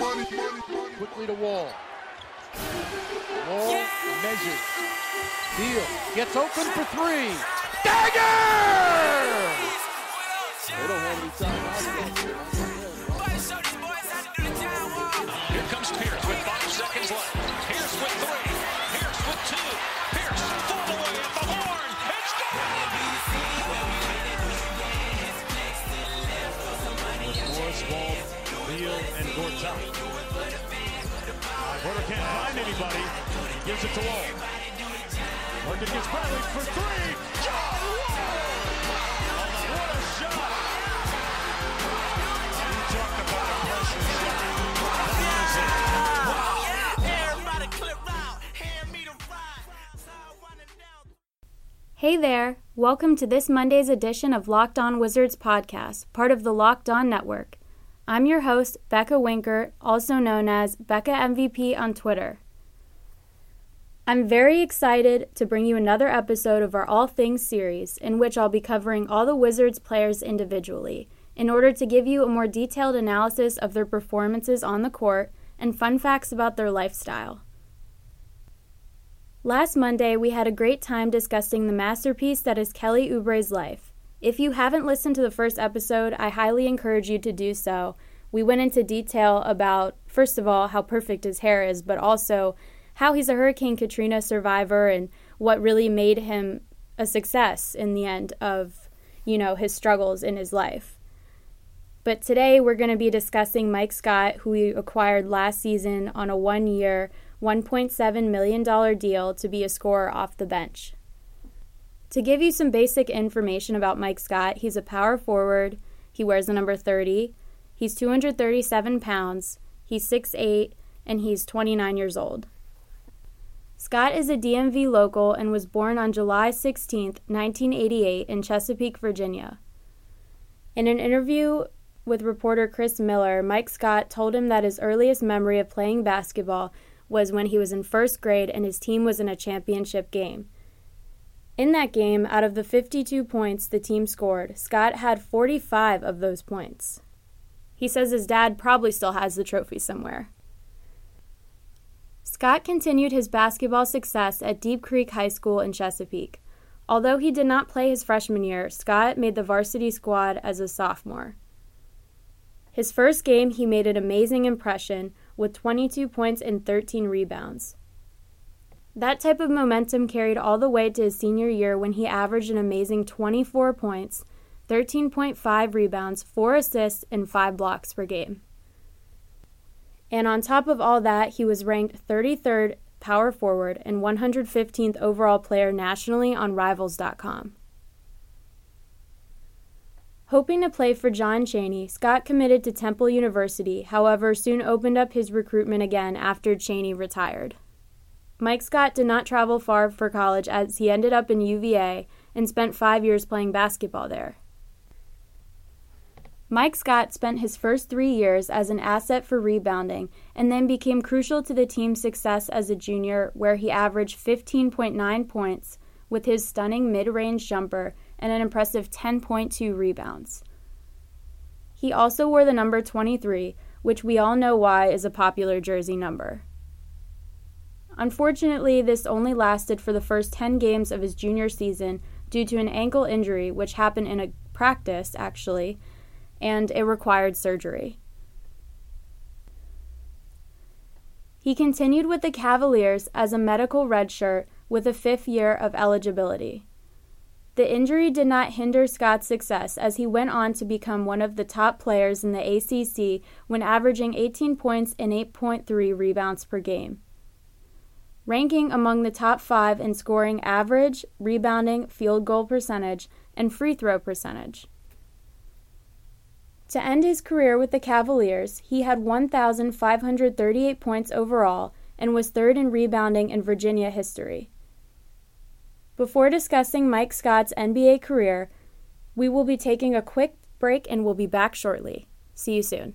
Money, money, money, Quickly to Wall. Wall yeah! measures. Deal. Gets open for three. Dagger! They don't want to be Here comes Pierce with five seconds left. Porter can't find anybody. Gives it to Wall. Gets Bradley for three. John Wall! What a shot! You talk about a pressure Hey there! Welcome to this Monday's edition of Locked On Wizards podcast, part of the Locked On Network. I'm your host, Becca Winkert, also known as Becca MVP on Twitter. I'm very excited to bring you another episode of our All Things series, in which I'll be covering all the Wizards players individually, in order to give you a more detailed analysis of their performances on the court and fun facts about their lifestyle. Last Monday, we had a great time discussing the masterpiece that is Kelly Oubre's life. If you haven't listened to the first episode, I highly encourage you to do so. We went into detail about, first of all, how perfect his hair is, but also how he's a Hurricane Katrina survivor and what really made him a success in the end of, you know, his struggles in his life. But today we're going to be discussing Mike Scott, who we acquired last season on a one year, $1.7 million deal to be a scorer off the bench. To give you some basic information about Mike Scott, he's a power forward. He wears the number 30. He's 237 pounds. He's 6'8, and he's 29 years old. Scott is a DMV local and was born on July 16, 1988, in Chesapeake, Virginia. In an interview with reporter Chris Miller, Mike Scott told him that his earliest memory of playing basketball was when he was in first grade and his team was in a championship game. In that game, out of the 52 points the team scored, Scott had 45 of those points. He says his dad probably still has the trophy somewhere. Scott continued his basketball success at Deep Creek High School in Chesapeake. Although he did not play his freshman year, Scott made the varsity squad as a sophomore. His first game, he made an amazing impression with 22 points and 13 rebounds. That type of momentum carried all the way to his senior year when he averaged an amazing 24 points, 13.5 rebounds, 4 assists, and 5 blocks per game. And on top of all that, he was ranked 33rd power forward and 115th overall player nationally on Rivals.com. Hoping to play for John Chaney, Scott committed to Temple University, however, soon opened up his recruitment again after Chaney retired. Mike Scott did not travel far for college as he ended up in UVA and spent five years playing basketball there. Mike Scott spent his first three years as an asset for rebounding and then became crucial to the team's success as a junior, where he averaged 15.9 points with his stunning mid range jumper and an impressive 10.2 rebounds. He also wore the number 23, which we all know why is a popular jersey number. Unfortunately, this only lasted for the first 10 games of his junior season due to an ankle injury, which happened in a practice, actually and it required surgery. He continued with the Cavaliers as a medical redshirt with a fifth year of eligibility. The injury did not hinder Scott's success as he went on to become one of the top players in the ACC when averaging 18 points and 8.3 rebounds per game. Ranking among the top five in scoring average, rebounding, field goal percentage, and free throw percentage. To end his career with the Cavaliers, he had 1,538 points overall and was third in rebounding in Virginia history. Before discussing Mike Scott's NBA career, we will be taking a quick break and we'll be back shortly. See you soon.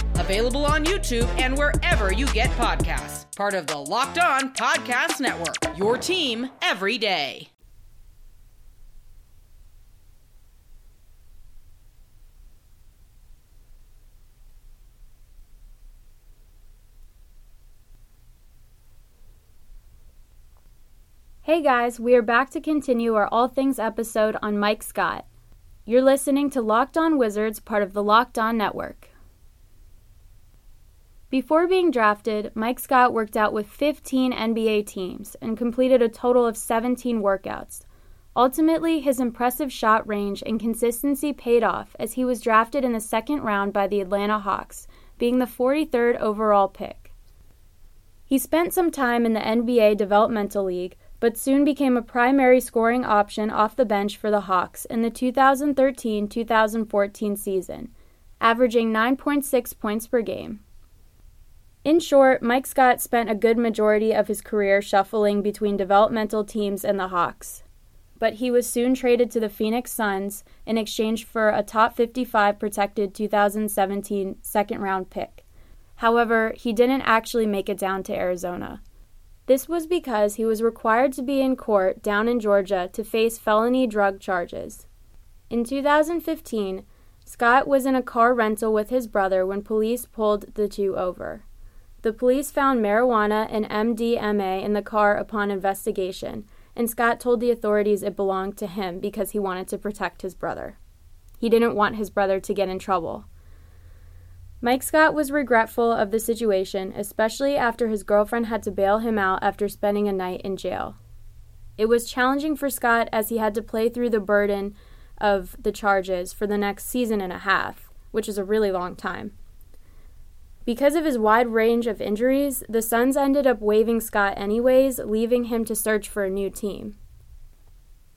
available on YouTube and wherever you get podcasts. Part of the Locked On Podcast Network, your team every day. Hey guys, we are back to continue our All Things episode on Mike Scott. You're listening to Locked On Wizards, part of the Locked On Network. Before being drafted, Mike Scott worked out with 15 NBA teams and completed a total of 17 workouts. Ultimately, his impressive shot range and consistency paid off as he was drafted in the second round by the Atlanta Hawks, being the 43rd overall pick. He spent some time in the NBA Developmental League, but soon became a primary scoring option off the bench for the Hawks in the 2013 2014 season, averaging 9.6 points per game. In short, Mike Scott spent a good majority of his career shuffling between developmental teams and the Hawks. But he was soon traded to the Phoenix Suns in exchange for a top 55 protected 2017 second round pick. However, he didn't actually make it down to Arizona. This was because he was required to be in court down in Georgia to face felony drug charges. In 2015, Scott was in a car rental with his brother when police pulled the two over. The police found marijuana and MDMA in the car upon investigation, and Scott told the authorities it belonged to him because he wanted to protect his brother. He didn't want his brother to get in trouble. Mike Scott was regretful of the situation, especially after his girlfriend had to bail him out after spending a night in jail. It was challenging for Scott as he had to play through the burden of the charges for the next season and a half, which is a really long time. Because of his wide range of injuries, the Suns ended up waiving Scott anyways, leaving him to search for a new team.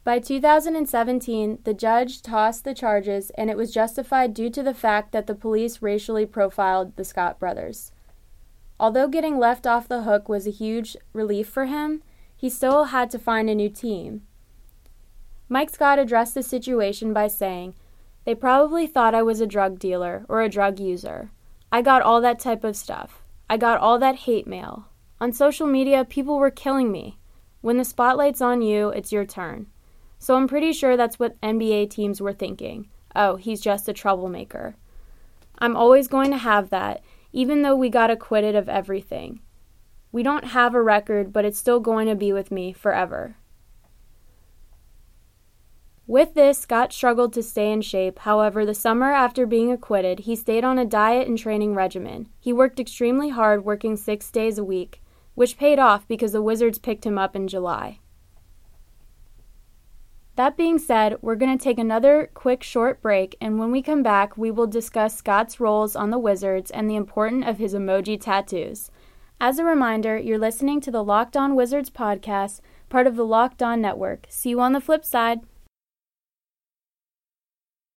By 2017, the judge tossed the charges, and it was justified due to the fact that the police racially profiled the Scott brothers. Although getting left off the hook was a huge relief for him, he still had to find a new team. Mike Scott addressed the situation by saying, They probably thought I was a drug dealer or a drug user. I got all that type of stuff. I got all that hate mail. On social media, people were killing me. When the spotlight's on you, it's your turn. So I'm pretty sure that's what NBA teams were thinking. Oh, he's just a troublemaker. I'm always going to have that, even though we got acquitted of everything. We don't have a record, but it's still going to be with me forever. With this, Scott struggled to stay in shape. However, the summer after being acquitted, he stayed on a diet and training regimen. He worked extremely hard, working six days a week, which paid off because the Wizards picked him up in July. That being said, we're going to take another quick short break, and when we come back, we will discuss Scott's roles on the Wizards and the importance of his emoji tattoos. As a reminder, you're listening to the Locked On Wizards podcast, part of the Locked On Network. See you on the flip side.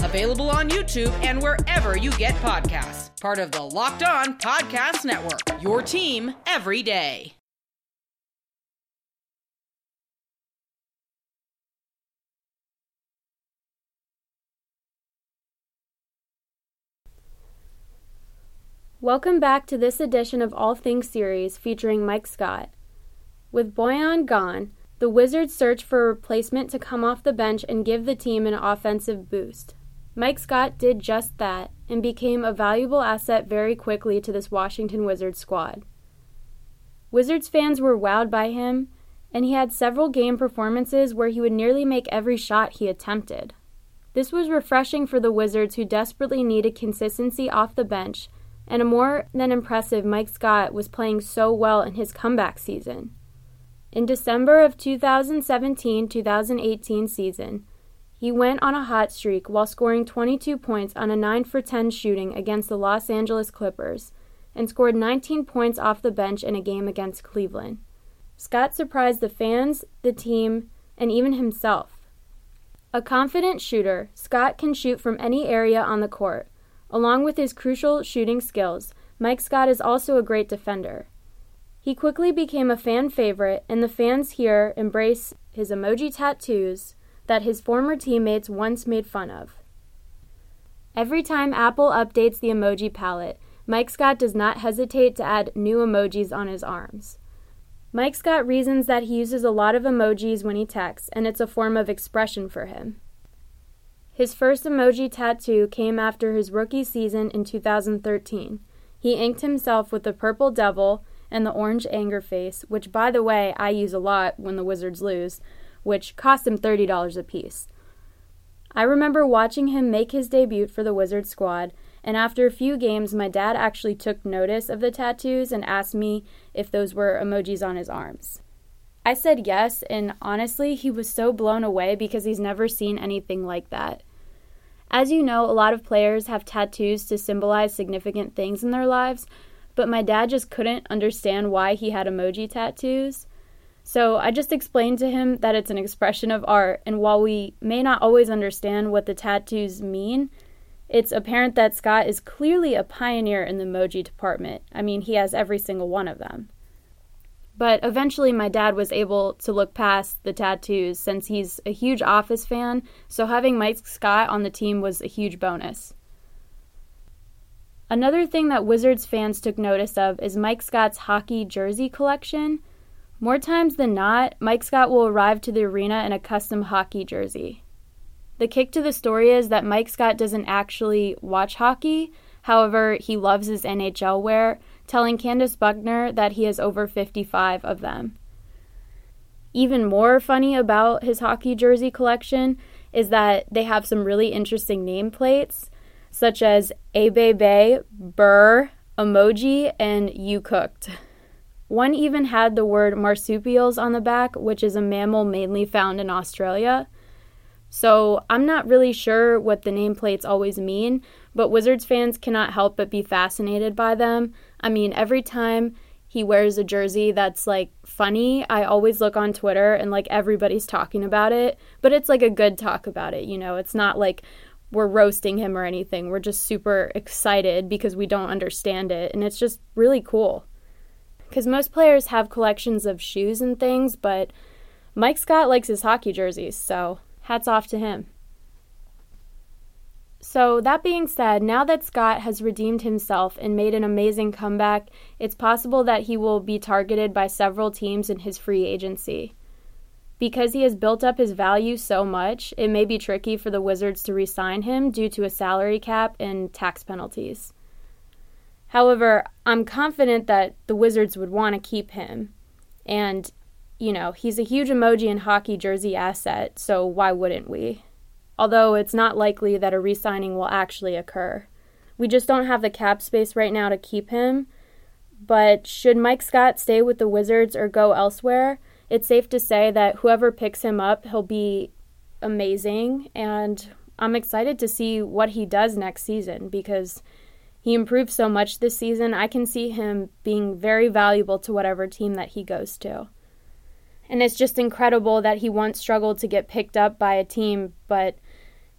available on YouTube and wherever you get podcasts. Part of the Locked On Podcast Network, your team every day. Welcome back to this edition of All Things Series featuring Mike Scott. With Bojan gone, the Wizards search for a replacement to come off the bench and give the team an offensive boost. Mike Scott did just that and became a valuable asset very quickly to this Washington Wizards squad. Wizards fans were wowed by him, and he had several game performances where he would nearly make every shot he attempted. This was refreshing for the Wizards, who desperately needed consistency off the bench, and a more than impressive Mike Scott was playing so well in his comeback season. In December of 2017 2018 season, he went on a hot streak while scoring 22 points on a 9 for 10 shooting against the Los Angeles Clippers and scored 19 points off the bench in a game against Cleveland. Scott surprised the fans, the team, and even himself. A confident shooter, Scott can shoot from any area on the court. Along with his crucial shooting skills, Mike Scott is also a great defender. He quickly became a fan favorite, and the fans here embrace his emoji tattoos that his former teammates once made fun of. Every time Apple updates the emoji palette, Mike Scott does not hesitate to add new emojis on his arms. Mike Scott reasons that he uses a lot of emojis when he texts, and it's a form of expression for him. His first emoji tattoo came after his rookie season in 2013. He inked himself with the purple devil and the orange anger face, which, by the way, I use a lot when the Wizards lose, which cost him $30 a piece. I remember watching him make his debut for the Wizards squad and after a few games, my dad actually took notice of the tattoos and asked me if those were emojis on his arms. I said yes, and honestly, he was so blown away because he's never seen anything like that. As you know, a lot of players have tattoos to symbolize significant things in their lives, but my dad just couldn't understand why he had emoji tattoos. So I just explained to him that it's an expression of art, and while we may not always understand what the tattoos mean, it's apparent that Scott is clearly a pioneer in the emoji department. I mean, he has every single one of them. But eventually, my dad was able to look past the tattoos since he's a huge Office fan, so having Mike Scott on the team was a huge bonus. Another thing that Wizards fans took notice of is Mike Scott's hockey jersey collection. More times than not, Mike Scott will arrive to the arena in a custom hockey jersey. The kick to the story is that Mike Scott doesn't actually watch hockey. However, he loves his NHL wear, telling Candace Buckner that he has over 55 of them. Even more funny about his hockey jersey collection is that they have some really interesting nameplates, such as Abebe, Burr, Emoji, and You Cooked. One even had the word marsupials on the back, which is a mammal mainly found in Australia. So I'm not really sure what the nameplates always mean, but Wizards fans cannot help but be fascinated by them. I mean, every time he wears a jersey that's like funny, I always look on Twitter and like everybody's talking about it, but it's like a good talk about it, you know? It's not like we're roasting him or anything. We're just super excited because we don't understand it, and it's just really cool. Because most players have collections of shoes and things, but Mike Scott likes his hockey jerseys, so Hats off to him. So, that being said, now that Scott has redeemed himself and made an amazing comeback, it's possible that he will be targeted by several teams in his free agency. Because he has built up his value so much, it may be tricky for the Wizards to re sign him due to a salary cap and tax penalties. However, I'm confident that the Wizards would want to keep him. And you know, he's a huge emoji and hockey jersey asset, so why wouldn't we? Although it's not likely that a re signing will actually occur. We just don't have the cap space right now to keep him. But should Mike Scott stay with the Wizards or go elsewhere, it's safe to say that whoever picks him up, he'll be amazing. And I'm excited to see what he does next season because he improved so much this season. I can see him being very valuable to whatever team that he goes to. And it's just incredible that he once struggled to get picked up by a team, but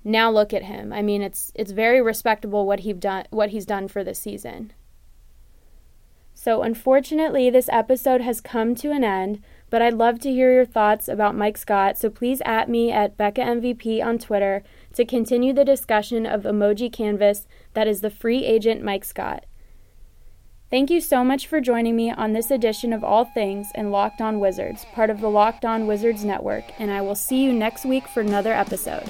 now look at him. I mean, it's it's very respectable what he done what he's done for this season. So unfortunately, this episode has come to an end, but I'd love to hear your thoughts about Mike Scott, so please at me at Becca MVP on Twitter to continue the discussion of Emoji Canvas that is the free agent Mike Scott. Thank you so much for joining me on this edition of All Things and Locked On Wizards, part of the Locked On Wizards Network, and I will see you next week for another episode.